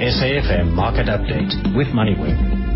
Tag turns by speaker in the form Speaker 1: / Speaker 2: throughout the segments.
Speaker 1: SAFM Market Update with MoneyWeb.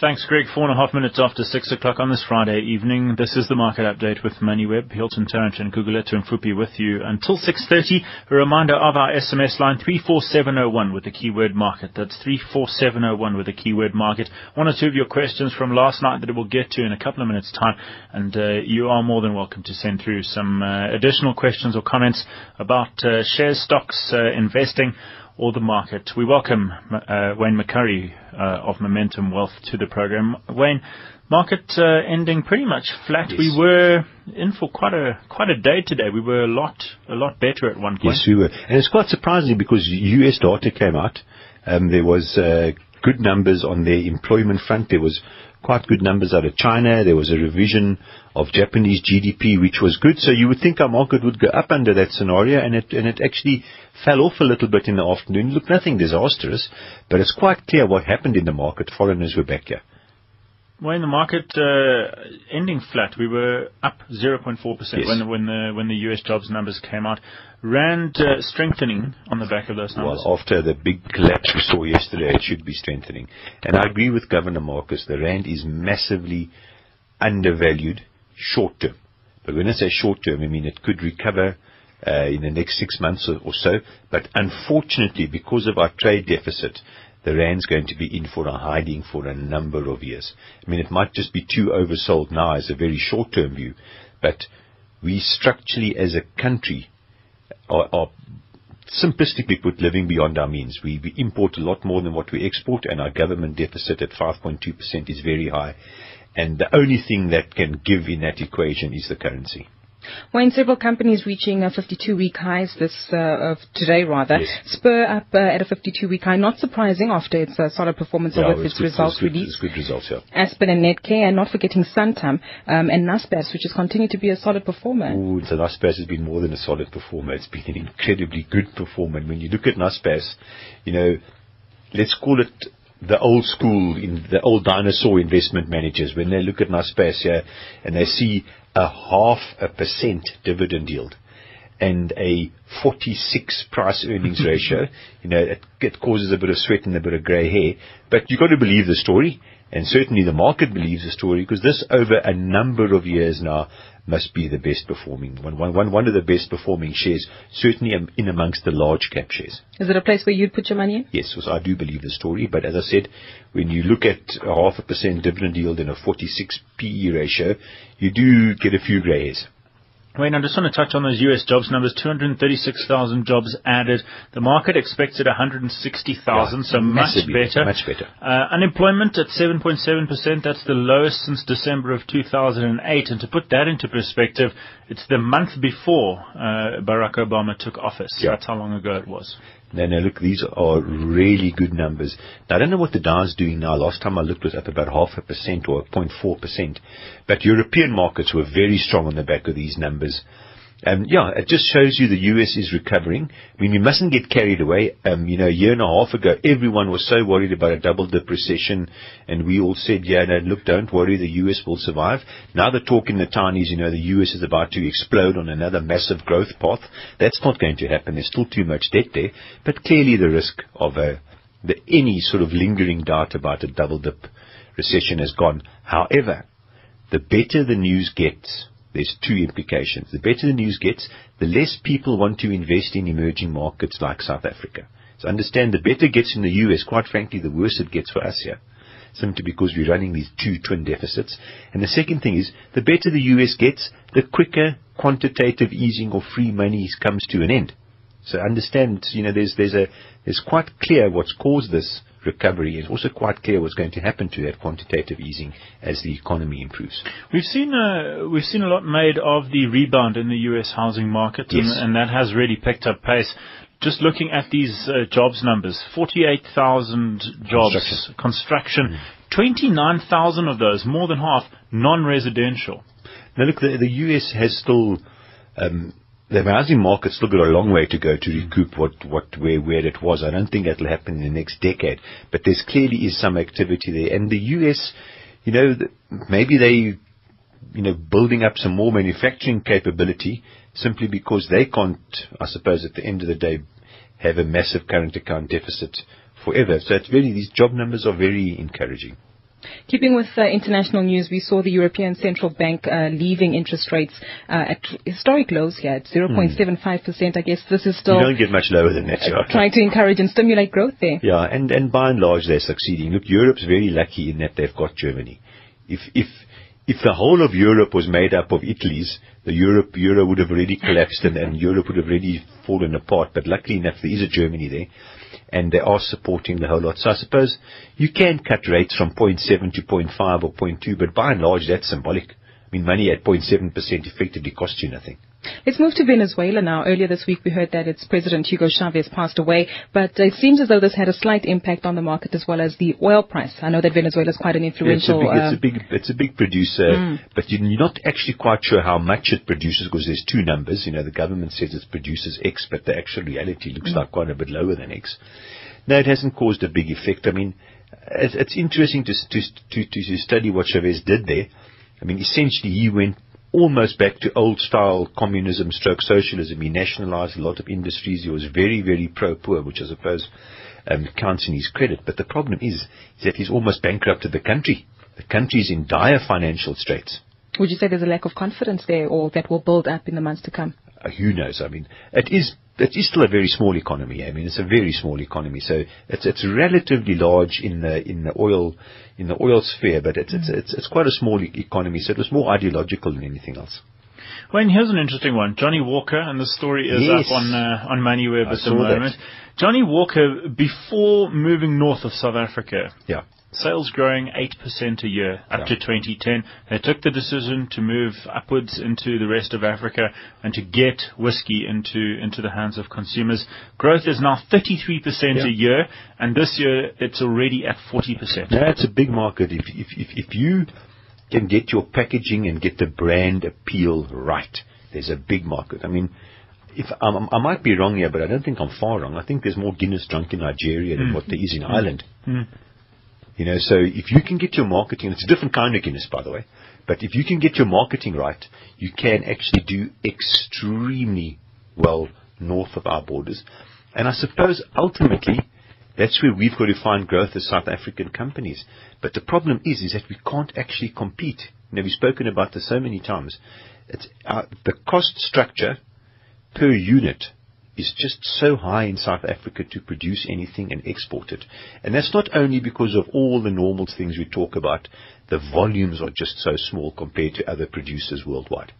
Speaker 2: Thanks, Greg. Four and a half minutes after six o'clock on this Friday evening. This is the market update with MoneyWeb. Hilton Tarrant and Gugulethu Mfuphi with you until 6.30. A reminder of our SMS line 34701 with the keyword market. That's 34701 with the keyword market. One or two of your questions from last night that we'll get to in a couple of minutes time. And uh, you are more than welcome to send through some uh, additional questions or comments about uh, shares, stocks, uh, investing or the market. We welcome uh, Wayne McCurrie uh, of Momentum Wealth to the program. Wayne, market uh, ending pretty much flat.
Speaker 3: Yes.
Speaker 2: We were in for quite a quite a day today. We were a lot a lot better at one point.
Speaker 3: Yes, we were. And it's quite surprising because US data came out. Um, there was uh, good numbers on the employment front. There was quite good numbers out of China. There was a revision of Japanese GDP, which was good. So you would think our market would go up under that scenario, and it and it actually fell off a little bit in the afternoon. Look, nothing disastrous, but it's quite clear what happened in the market. Foreigners were back here.
Speaker 2: Wayne, the market uh, ending flat. We were up 0.4%
Speaker 3: Yes.
Speaker 2: when when the when the US jobs numbers came out. Rand strengthening on the back of those numbers.
Speaker 3: Well, after the big collapse we saw yesterday, it should be strengthening. And I agree with Governor Marcus. The rand is massively undervalued short term. But when I say short term, I mean it could recover uh, in the next six months or, or so. But unfortunately, because of our trade deficit, the rand's going to be in for a hiding for a number of years. I mean, it might just be too oversold now as a very short-term view, but we structurally as a country are, simplistically put living beyond our means. We, we import a lot more than what we export, and our government deficit at 5.2% is very high. And the only thing that can give in that equation is the currency.
Speaker 4: Wayne, several companies reaching uh, 52-week highs this uh, of today, rather.
Speaker 3: Yes.
Speaker 4: Spur up uh, at a 52-week high, not surprising after its uh, solid performance
Speaker 3: Yeah,
Speaker 4: with
Speaker 3: it's
Speaker 4: its
Speaker 3: good-
Speaker 4: results
Speaker 3: it's good,
Speaker 4: release.
Speaker 3: It's good results, yeah.
Speaker 4: Aspen and Netcare, and not forgetting Santam um, and Naspers, which has continued to be a solid performer.
Speaker 3: Ooh, so Naspers has been more than a solid performer. It's been an incredibly good performer. And when you look at Naspers, you know, let's call it the old school, in the old dinosaur investment managers, when they look at here and they see a half a percent dividend yield and a 46 price earnings ratio, you know, it, it causes a bit of sweat and a bit of grey hair. But you've got to believe the story. And certainly the market believes the story because this over a number of years now must be the best performing one, one, one, one of the best performing shares, certainly in amongst the large cap shares.
Speaker 4: Is it a place where you'd put your money in?
Speaker 3: Yes, I do believe the story. But as I said, when you look at a half a percent dividend yield and a 46 PE ratio, you do get a few grey hairs.
Speaker 2: Wayne, I just want to touch on those US jobs numbers. 236,000 jobs added. The market expected 160,000,
Speaker 3: Yeah,
Speaker 2: so much better.
Speaker 3: much better.
Speaker 2: Uh, unemployment at 7.7%. That's the lowest since December of 2008. And to put that into perspective, it's the month before uh, Barack Obama took office.
Speaker 3: Yeah.
Speaker 2: That's how long ago it was.
Speaker 3: No, no, look, these are really good numbers. Now, I don't know what the Dow is doing now. Last time I looked, it was up about half a percent or 0.4 percent. But European markets were very strong on the back of these numbers. Um, yeah, it just shows you the US is recovering. I mean, we mustn't get carried away. Um, you know, a year and a half ago, everyone was so worried about a double dip recession, and we all said, yeah, no, look, don't worry, the US will survive. Now the talk in the town is, you know, the US is about to explode on another massive growth path. That's not going to happen. There's still too much debt there, but clearly the risk of a, the, any sort of lingering doubt about a double dip recession has gone. However, the better the news gets, there's two implications. The better the news gets, the less people want to invest in emerging markets like South Africa. So understand the better it gets in the US, quite frankly, the worse it gets for us here. Simply because we're running these two twin deficits. And the second thing is, the better the US gets, the quicker quantitative easing or free money comes to an end. So understand, you know, there's there's a it's quite clear what's caused this recovery. It's also quite clear what's going to happen to that quantitative easing as the economy improves.
Speaker 2: We've seen uh, we've seen a lot made of the rebound in the U.S. housing market,
Speaker 3: Yes.
Speaker 2: and, and that has really picked up pace. Just looking at these uh, jobs numbers, 48,000 jobs,
Speaker 3: Construction.
Speaker 2: construction, 29,000 of those, more than half, non-residential.
Speaker 3: Now look, the, the US has still um, the housing market's still got a long way to go to recoup what, what where where it was. I don't think that'll happen in the next decade, but there's clearly is some activity there. And the US, you know, maybe they, you know, building up some more manufacturing capability simply because they can't, I suppose, at the end of the day, have a massive current account deficit forever. So it's really, these job numbers are very encouraging.
Speaker 4: Keeping with uh, international news, we saw the European Central Bank uh, leaving interest rates uh, at historic lows here at 0.75%. I guess this is still.
Speaker 3: You don't get much lower than that,
Speaker 4: Trying to encourage and stimulate growth there.
Speaker 3: Yeah, and, and by and large they're succeeding. Look, Europe's very lucky in that they've got Germany. If, if, if the whole of Europe was made up of Italy's, the Europe, Euro would have already collapsed and, and Europe would have already fallen apart. But luckily enough, there is a Germany there and they are supporting the whole lot. So I suppose you can cut rates from 0.7 to 0.5 or 0.2, but by and large that's symbolic. I mean, money at 0.7% effectively costs you nothing.
Speaker 4: Let's move to Venezuela now. Earlier this week, we heard that its President Hugo Chavez passed away, but it seems as though this had a slight impact on the market as well as the oil price. I know that Venezuela is quite an influential.
Speaker 3: Yeah, it's, a big, uh, it's a big, it's a big producer, mm. but you're not actually quite sure how much it produces because there's two numbers. You know, the government says it produces X, but the actual reality looks mm. like quite a bit lower than X. No, it hasn't caused a big effect. I mean, it's, it's interesting to, to, to, to study what Chavez did there. I mean, essentially, he went almost back to old style communism stroke socialism. He nationalized a lot of industries. He was very, very pro poor, which I suppose um, counts in his credit. But the problem is, is that he's almost bankrupted the country. The country is in dire financial straits.
Speaker 4: Would you say there's a lack of confidence there or that will build up in the months to come?
Speaker 3: Uh, who knows? I mean, it is it is still a very small economy. I mean, it's a very small economy. So it's it's relatively large in the in the oil in the oil sphere, but it's it's it's, it's quite a small e- economy. So it was more ideological than anything else.
Speaker 2: Wayne, here's an interesting one. Johnnie Walker, and the story is
Speaker 3: yes.
Speaker 2: up on uh, on MoneyWeb at the moment. That. Johnnie Walker, before moving north of South Africa,
Speaker 3: yeah
Speaker 2: sales growing 8% a year up yeah. to 2010. They took the decision to move upwards into the rest of Africa and to get whiskey into, into the hands of consumers. Growth is now 33% yeah. a year, and this year it's already at 40%.
Speaker 3: That's a big market. If, if, if, if you can get your packaging and get the brand appeal right, there's a big market. I mean, if um, I might be wrong here, but I don't think I'm far wrong. I think there's more Guinness drunk in Nigeria than mm. what there is in mm. Ireland. Mm. You know, so if you can get your marketing, it's a different kind of Guinness, by the way, but if you can get your marketing right, you can actually do extremely well north of our borders. And I suppose ultimately, that's where we've got to find growth as South African companies. But the problem is, is that we can't actually compete. You know, we've spoken about this so many times. It's uh, the cost structure per unit is just so high in South Africa to produce anything and export it. And that's not only because of all the normal things we talk about, the volumes are just so small compared to other producers worldwide.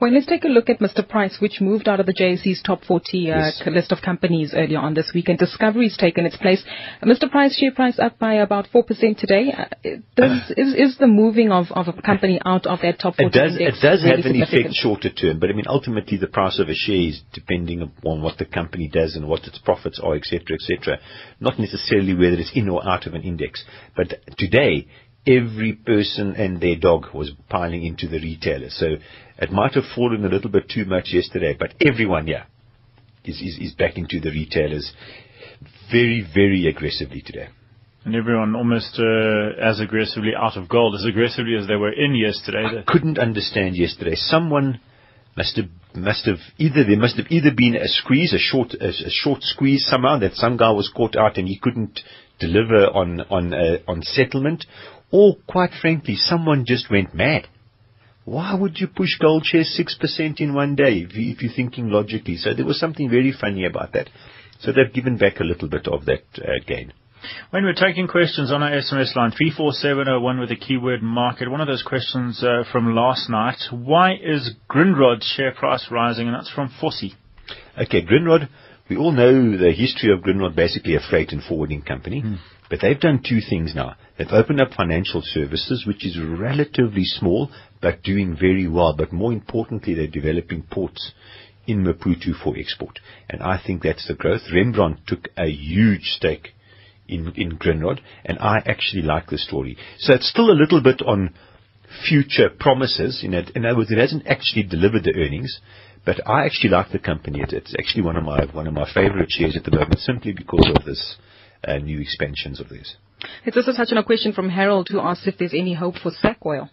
Speaker 4: Well, let's take a look at Mr. Price, which moved out of the JSE's top 40 uh, yes. list of companies earlier on this week, and Discovery's taken its place. Mr. Price share price up by about 4% today. Uh, does, is, is the moving of, of a company out of that top 40
Speaker 3: it does, It does
Speaker 4: really
Speaker 3: have an effect shorter term, but I mean, ultimately the price of a share is depending on what the company does and what its profits are, etc., etc. Not necessarily whether it's in or out of an index. But today, every person and their dog was piling into the retailer. So it might have fallen a little bit too much yesterday, but everyone, yeah, is, is, is back into the retailers very, very aggressively today.
Speaker 2: And everyone almost uh, as aggressively out of gold, as aggressively as they were in yesterday.
Speaker 3: I couldn't understand yesterday. Someone must have must have either there must have either been a squeeze, a short a, a short squeeze somehow that some guy was caught out and he couldn't deliver on on uh, on settlement, or quite frankly, someone just went mad. Why would you push gold shares 6% in one day if, you, if you're thinking logically? So there was something very funny about that. So they've given back a little bit of that uh, gain.
Speaker 2: When we're taking questions on our SMS line, 34701 with the keyword market, one of those questions uh, from last night, why is Grindrod's share price rising? And that's from Fossey.
Speaker 3: Okay, Grindrod, we all know the history of Grindrod, basically a freight and forwarding company. Hmm. But they've done two things now. They've opened up financial services, which is relatively small, but doing very well. But more importantly, they're developing ports in Maputo for export. And I think that's the growth. Rembrandt took a huge stake in, in Grindrod, and I actually like the story. So it's still a little bit on future promises. In, in other words, it hasn't actually delivered the earnings, but I actually like the company. it's actually one of my one of my favorite shares at the moment, simply because of this uh, new expansions of theirs.
Speaker 4: Let's also touch on a question from Harold who asks if there's any hope for SacOil.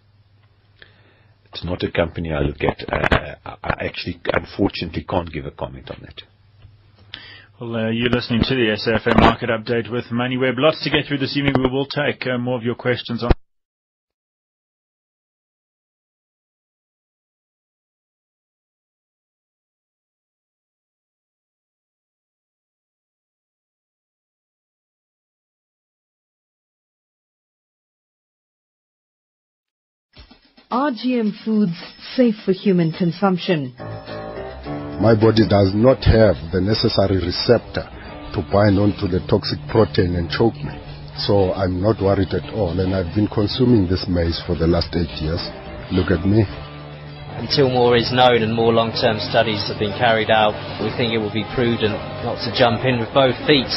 Speaker 3: It's not a company I look at. Uh, I actually, unfortunately, can't give a comment on that.
Speaker 2: Well, uh, you're listening to the SAFM Market Update with MoneyWeb. Lots to get through this evening. We will take uh, more of your questions on.
Speaker 5: Are GM foods safe for human consumption?
Speaker 6: My body does not have the necessary receptor to bind onto the toxic protein and choke me. So I'm not worried at all, and I've been consuming this maize for the last eight years. Look at me.
Speaker 7: Until more is known and more long-term studies have been carried out, we think it will be prudent not to jump in with both feet.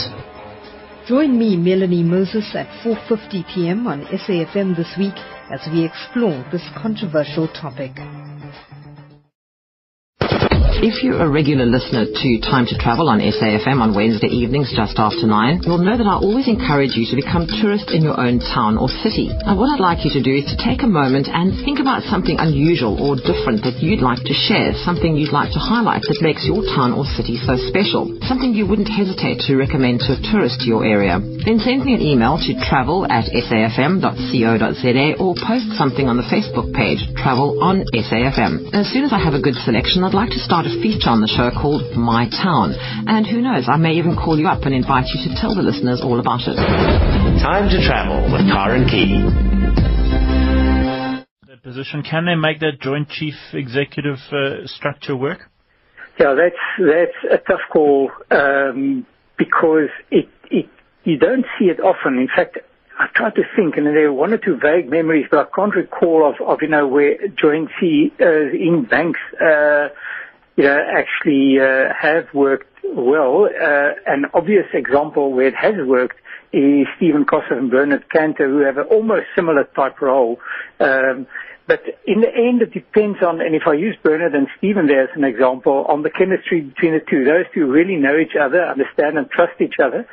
Speaker 5: Join me, Melanie Moses, at 4.50 p.m. on SAFM this week as we explore this controversial topic.
Speaker 8: If you're a regular listener to Time to Travel on SAFM on Wednesday evenings just after 9, you'll know that I always encourage you to become tourist in your own town or city. And what I'd like you to do is to take a moment and think about something unusual or different that you'd like to share, something you'd like to highlight that makes your town or city so special, something you wouldn't hesitate to recommend to a tourist to your area. Then send me an email to travel at safm.co.za or post something on the Facebook page, Travel on SAFM. As soon as I have a good selection, I'd like to start a feature on the show called My Town. And who knows, I may even call you up and invite you to tell the listeners all about it.
Speaker 1: Time to travel with Karen Key.
Speaker 2: That position, can they make that joint chief executive uh, structure work?
Speaker 9: Yeah, that's that's a tough call um, because it, it you don't see it often. In fact, I tried to think, and there are one or two vague memories, but I can't recall of, of you know where joint CEOs in banks uh, you know, actually uh, have worked well. Uh, an obvious example where it has worked is Stephen Koseff and Bernard Kantor, who have an almost similar type role. Um, but in the end, it depends on, and if I use Bernard and Stephen there as an example, on the chemistry between the two. Those two really know each other, understand and trust each other.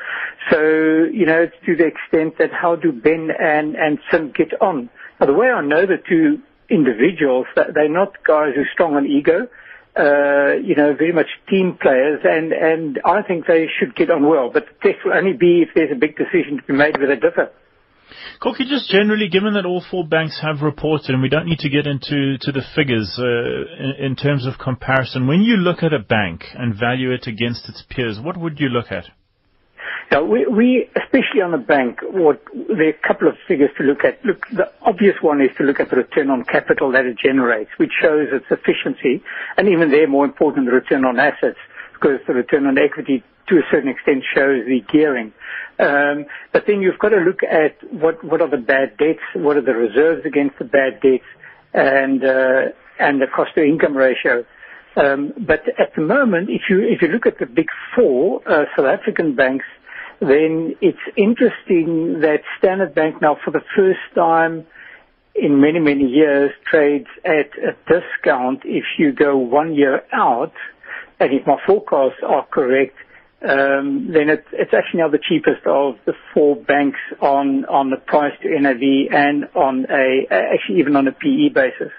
Speaker 9: So, you know, to the extent that how do Ben and, and Sim get on? Now, the way I know the two individuals, they're not guys who are strong on ego uh, you know, very much team players, and, and I think they should get on well. But the test will only be if there's a big decision to be made where they differ.
Speaker 2: Kokkie, just generally, given that all four banks have reported, and we don't need to get into to the figures uh, in, in terms of comparison, when you look at a bank and value it against its peers, what would you look at?
Speaker 9: Now, we, we, especially on the bank, what, there are a couple of figures to look at. Look, the obvious one is to look at the return on capital that it generates, which shows its efficiency, and even there, more important, the return on assets, because the return on equity, to a certain extent, shows the gearing. Um, but then you've got to look at what, what are the bad debts, what are the reserves against the bad debts, and uh, and the cost to income ratio. Um, but at the moment, if you if you look at the big four uh, South African banks, then it's interesting that Standard Bank now for the first time in many, many years trades at a discount if you go one year out, and if my forecasts are correct, um, then it's, it's actually now the cheapest of the four banks on, on the price to NAV and on a, actually even on a PE basis.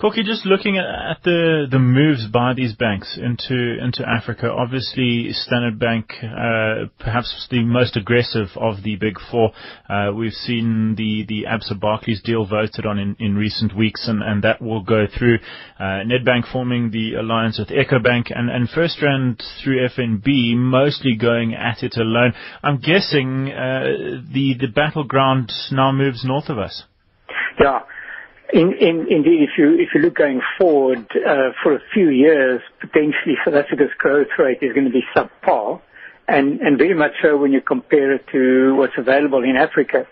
Speaker 2: Kokkie, just looking at the the moves by these banks into into Africa, obviously Standard Bank, uh, perhaps the most aggressive of the big four. Uh, we've seen the the Absa Barclays deal voted on in, in recent weeks, and, and that will go through. Uh, Nedbank forming the alliance with EcoBank, and and FirstRand through FNB, mostly going at it alone. I'm guessing uh, the the battleground now moves north of us.
Speaker 9: Yeah. In, in, indeed, if you if you look going forward uh, for a few years, potentially South Africa's growth rate is going to be subpar, and and very much so when you compare it to what's available in Africa.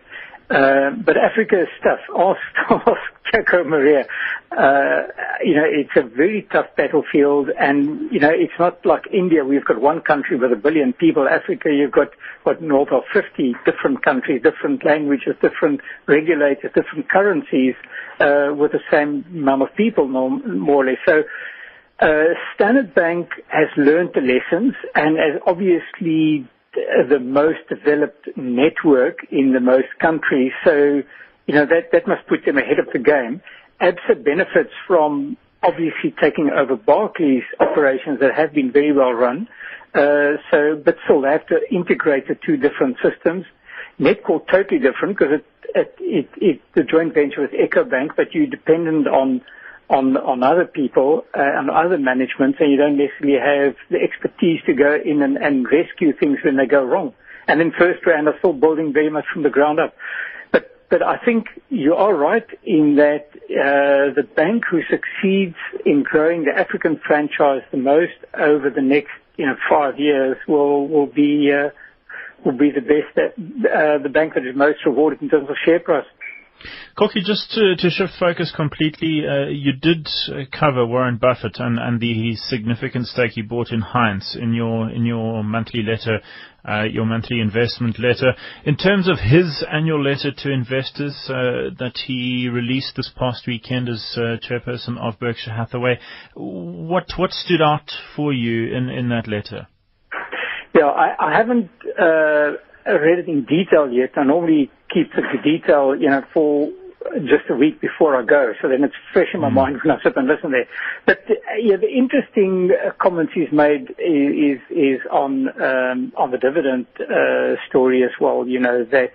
Speaker 9: Uh, but Africa is tough. Ask, ask Jacko Maree. Uh, you know, it's a very tough battlefield, and you know, it's not like India. We've got one country with a billion people. Africa, you've got what north of 50 different countries, different languages, different regulators, different currencies, uh, with the same amount of people, more or less. So. Uh, Standard Bank has learned the lessons and has obviously the most developed network in the most countries. So, you know, that, that must put them ahead of the game. ABSA benefits from obviously taking over Barclays operations that have been very well run. Uh, so, but still, they have to integrate the two different systems. Nedcor totally different because it, it, it, it, the joint venture with EcoBank, but you're dependent on on on other people uh, and other managements, and you don't necessarily have the expertise to go in and, and rescue things when they go wrong. And in then FirstRand are still building very much from the ground up. But but I think you are right in that uh, the bank who succeeds in growing the African franchise the most over the next you know five years will will be uh, will be the best that uh, the bank that is most rewarded in terms of share price.
Speaker 2: Kokkie, just to, to shift focus completely, uh, you did cover Warren Buffett and, and the significant stake he bought in Heinz in your in your monthly letter, uh, your monthly investment letter. In terms of his annual letter to investors uh, that he released this past weekend as uh, chairperson of Berkshire Hathaway, what what stood out for you in, in that letter?
Speaker 9: Yeah, I, I haven't uh, read it in detail yet. I normally keep the detail, you know, for just a week before I go, so then it's fresh in my mm. mind when I sit and listen there. But uh, yeah, the interesting uh, comments he's made is is on um, on the dividend uh, story as well. You know that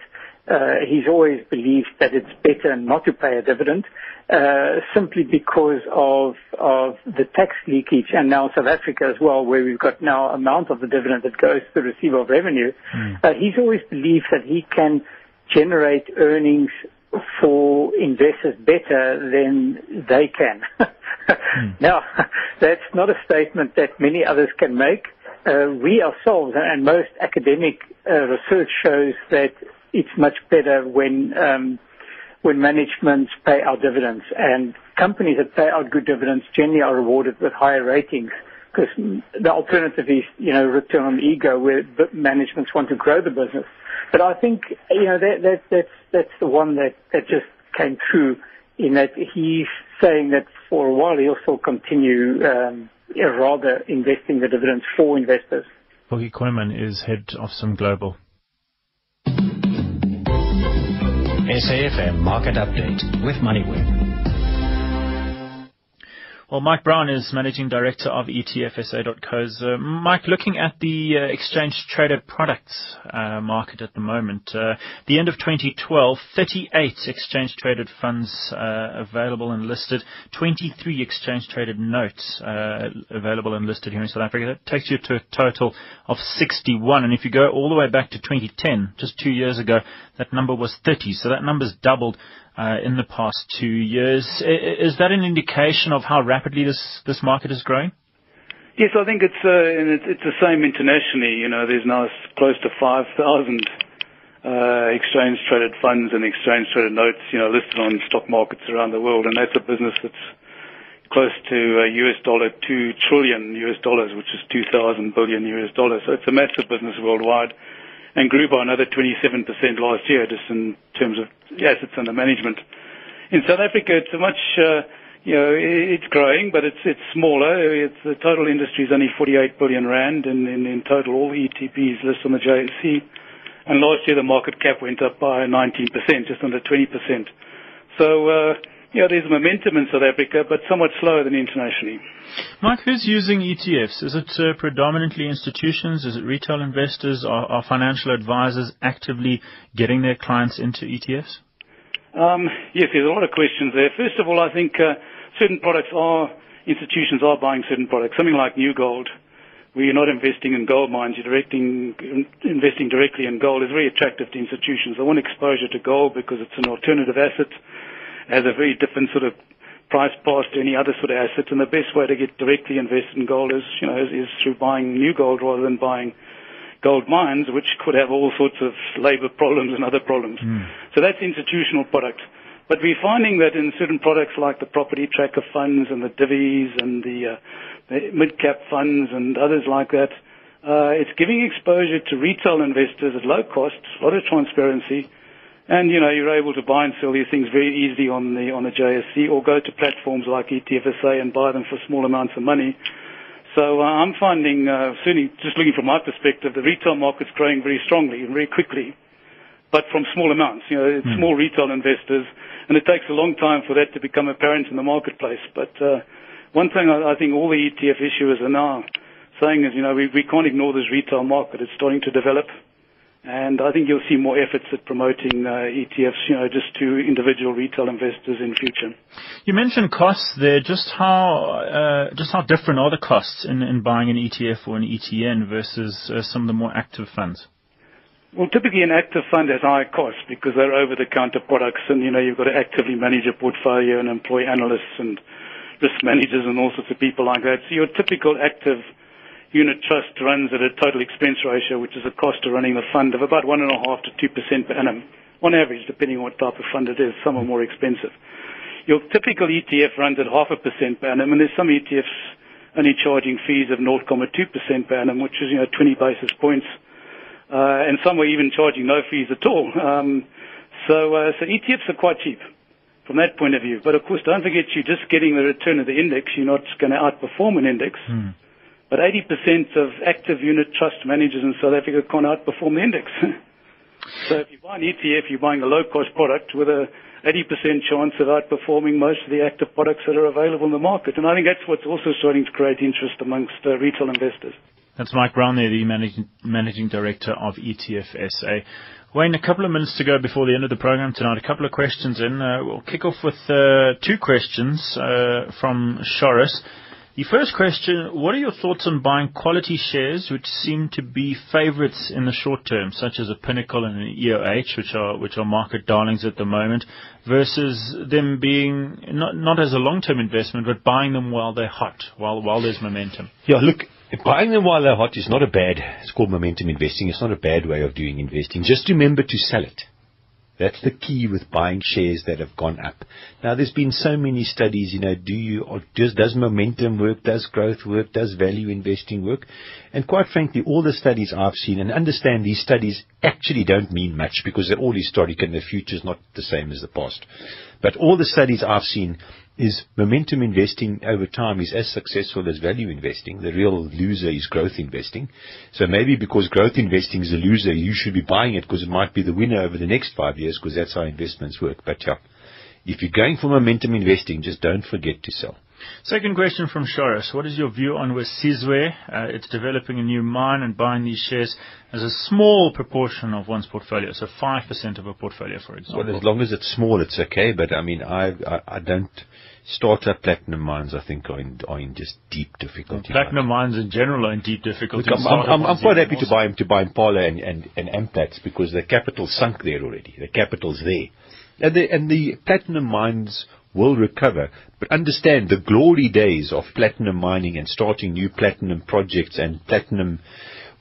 Speaker 9: uh, he's always believed that it's better not to pay a dividend, uh, simply because of of the tax leakage, and now South Africa as well, where we've got now amount of the dividend that goes to the receiver of revenue. Mm. Uh, he's always believed that he can generate earnings for investors better than they can. mm. Now, that's not a statement that many others can make. Uh, we ourselves and most academic uh, research shows that it's much better when um, when management pay out dividends. And companies that pay out good dividends generally are rewarded with higher ratings because the alternative is, you know, return on the ego where managements want to grow the business. But I think, you know, that, that, that's, that's the one that, that just came through in that he's saying that for a while he'll still continue, um, rather investing the dividends for investors.
Speaker 2: Kokkie Kooyman is head of some Global.
Speaker 1: SAFM Market Update with MoneyWeb.
Speaker 2: Well, Mike Brown is Managing Director of ETFSA.co's. Uh, Mike, looking at the uh, exchange traded products uh, market at the moment, uh, the end of 2012, 38 exchange traded funds uh, available and listed, 23 exchange traded notes uh, available and listed here in South Africa. That takes you to a total of 61. And if you go all the way back to 2010, just two years ago, that number was 30. So that number's doubled in the past two years. Is that an indication of how rapidly this this market is growing?
Speaker 10: Yes, I think it's uh, and it's the same internationally. You know, there's now close to 5,000 uh, exchange traded funds and exchange traded notes, you know, listed on stock markets around the world, and that's a business that's close to US dollar 2 trillion US dollars, which is 2,000 billion US dollars. So it's a massive business worldwide and grew by another 27% last year, just in terms of assets under management. In South Africa, it's a much, uh, you know, it's growing, but it's it's smaller. It's the total industry is only 48 billion rand, and in total, all the ETPs listed on the JSE. And last year, the market cap went up by 19%, just under 20%. Yeah, there's momentum in South Africa, but somewhat slower than internationally.
Speaker 2: Mike, who's using ETFs? Is it uh, predominantly institutions? Is it retail investors? Are, are, financial advisors actively getting their clients into ETFs?
Speaker 10: Um, yes, there's a lot of questions there. First of all, I think uh, certain products are, institutions are buying certain products. Something like New Gold, where you're not investing in gold mines, you're directing, investing directly in gold, is very attractive to institutions. They want exposure to gold because it's an alternative asset has a very different sort of price path to any other sort of asset. And the best way to get directly invested in gold is, you know, is, is through buying new gold rather than buying gold mines, which could have all sorts of labor problems and other problems. Mm. So that's institutional product. But we're finding that in certain products like the property tracker funds and the divvies and the, uh, the mid-cap funds and others like that, uh, it's giving exposure to retail investors at low cost, a lot of transparency, and, you know, you're able to buy and sell these things very easily on the, on the JSE or go to platforms like ETFSA and buy them for small amounts of money. So uh, I'm finding, uh, certainly just looking from my perspective, the retail market's growing very strongly and very quickly, but from small amounts. You know, it's mm. small retail investors, and it takes a long time for that to become apparent in the marketplace. But uh, one thing I, I think all the ETF issuers are now saying is, you know, we, we can't ignore this retail market. It's starting to develop. And I think you'll see more efforts at promoting uh, ETFs, you know, just to individual retail investors in future.
Speaker 2: You mentioned costs there. Just how uh, just how different are the costs in, in buying an ETF or an ETN versus uh, some of the more active funds?
Speaker 10: Well, typically an active fund has higher costs because they're over-the-counter products, and you know you've got to actively manage a portfolio and employ analysts and risk managers and all sorts of people like that. So your typical active unit trust runs at a total expense ratio, which is a cost of running the fund of about 1.5 to 2% per annum, on average, depending on what type of fund it is. Some are more expensive. Your typical ETF runs at half a percent per annum, and there's some ETFs only charging fees of 0.2% per annum, which is, you know, 20 basis points. Uh, and some are even charging no fees at all. Um, so, uh, so ETFs are quite cheap from that point of view. But of course, don't forget you're just getting the return of the index. You're not going to outperform an index.
Speaker 2: Hmm.
Speaker 10: But 80% of active unit trust managers in South Africa can't outperform the index. so if you buy an ETF, you're buying a low-cost product with a 80% chance of outperforming most of the active products that are available in the market. And I think that's what's also starting to create interest amongst uh, retail investors.
Speaker 2: That's Mike Brown there, the managing, managing director of ETF SA. Wayne, a couple of minutes to go before the end of the program tonight. A couple of questions in. Uh, we'll kick off with uh, two questions uh, from Shoris. The first question, what are your thoughts on buying quality shares which seem to be favorites in the short term, such as a Pinnacle and an EOH, which are which are market darlings at the moment, versus them being not not as a long-term investment, but buying them while they're hot, while while there's momentum?
Speaker 3: Yeah, look, buying them while they're hot is not a bad. It's called momentum investing. It's not a bad way of doing investing. Just remember to sell it. That's the key with buying shares that have gone up. Now, there's been so many studies, you know, do you, or does, does momentum work? Does growth work? Does value investing work? And quite frankly, all the studies I've seen, and understand these studies actually don't mean much because they're all historic and the future's not the same as the past. But all the studies I've seen is momentum investing over time is as successful as value investing. The real loser is growth investing. So maybe because growth investing is a loser, you should be buying it because it might be the winner over the next five years because that's how investments work. But yeah, if you're going for momentum investing, just don't forget to sell.
Speaker 2: Second question from Shoris. What is your view on Wesizwe? Uh, it's developing a new mine and buying these shares as a small proportion of one's portfolio, so 5% of a portfolio, for example.
Speaker 3: Well, as long as it's small, it's okay. But I mean, I, I, I don't startup platinum mines, I think, are in, are in just deep difficulty.
Speaker 2: Platinum mines in general are in deep difficulty.
Speaker 3: Look, I'm, I'm, I'm quite happy to buy to buy Impala and, and, and Amplats because the capital sunk there already. The capital's there. And the, and the platinum mines will recover. But understand the glory days of platinum mining and starting new platinum projects and platinum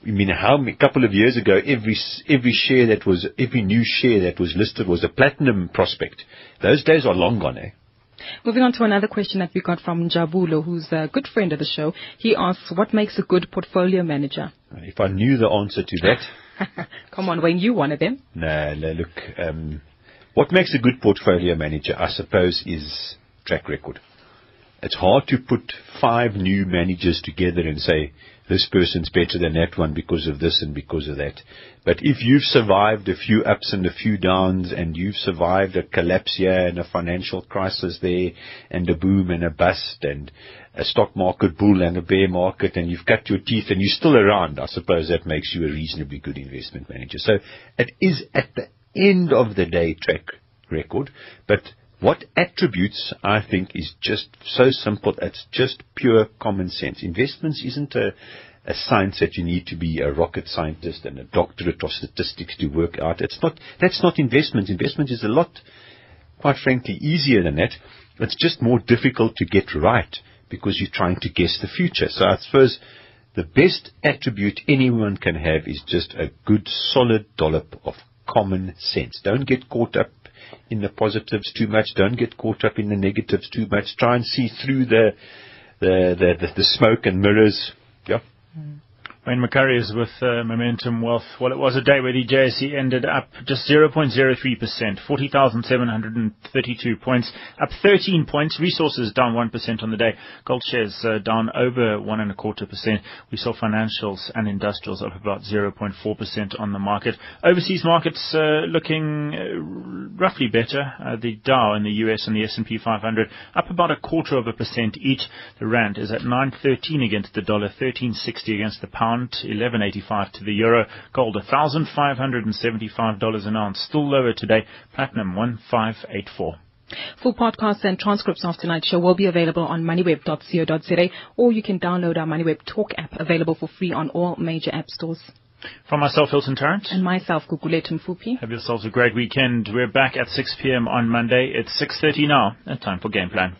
Speaker 3: I mean, how a couple of years ago, every every share that was every new share that was listed was a platinum prospect. Those days are long gone, eh?
Speaker 4: Moving on to another question that we got from Jabulo, who's a good friend of the show. He asks, what makes a good portfolio manager?
Speaker 3: If I knew the answer to that.
Speaker 4: Come on, Wayne, you one of them.
Speaker 3: No, no, look, um, what makes a good portfolio manager, I suppose, is track record. It's hard to put five new managers together and say, this person's better than that one because of this and because of that. But if you've survived a few ups and a few downs and you've survived a collapse here and a financial crisis there and a boom and a bust and a stock market bull and a bear market and you've cut your teeth and you're still around, I suppose that makes you a reasonably good investment manager. So it is at the end of the day track record, but what attributes, I think, is just so simple. It's just pure common sense. Investments isn't a, a science that you need to be a rocket scientist and a doctorate of statistics to work out. It's not, that's not investment. Investment is a lot, quite frankly, easier than that. It's just more difficult to get right because you're trying to guess the future. So I suppose the best attribute anyone can have is just a good solid dollop of common sense. Don't get caught up in the positives too much. Don't get caught up in the negatives too much. Try and see through the the the, the, the smoke and mirrors. Yeah.
Speaker 2: Mm. Wayne McCurrie is with uh, Momentum Wealth. Well, it was a day where the JSE ended up just 0.03%, 40,732 points, up 13 points. Resources down 1% on the day. Gold shares uh, down over one and a quarter percent. We saw financials and industrials up about 0.4% on the market. Overseas markets uh, looking uh, roughly better. Uh, the Dow in the US and the S&P 500 up about a quarter of a percent each. The rand is at 9.13 against the dollar, 13.60 against the pound pound, 11.85 to the euro. Gold, $1,575 an ounce, still lower today. Platinum, 1584.
Speaker 4: Full podcasts and transcripts of tonight's show will be available on moneyweb.co.za or you can download our Moneyweb Talk app available for free on all major app stores.
Speaker 2: From myself, Hilton Tarrant.
Speaker 4: And myself, Gugulethu Mfuphi.
Speaker 2: Have yourselves a great weekend. We're back at 6 p.m. on Monday. It's 6.30 now and time for Game Plan.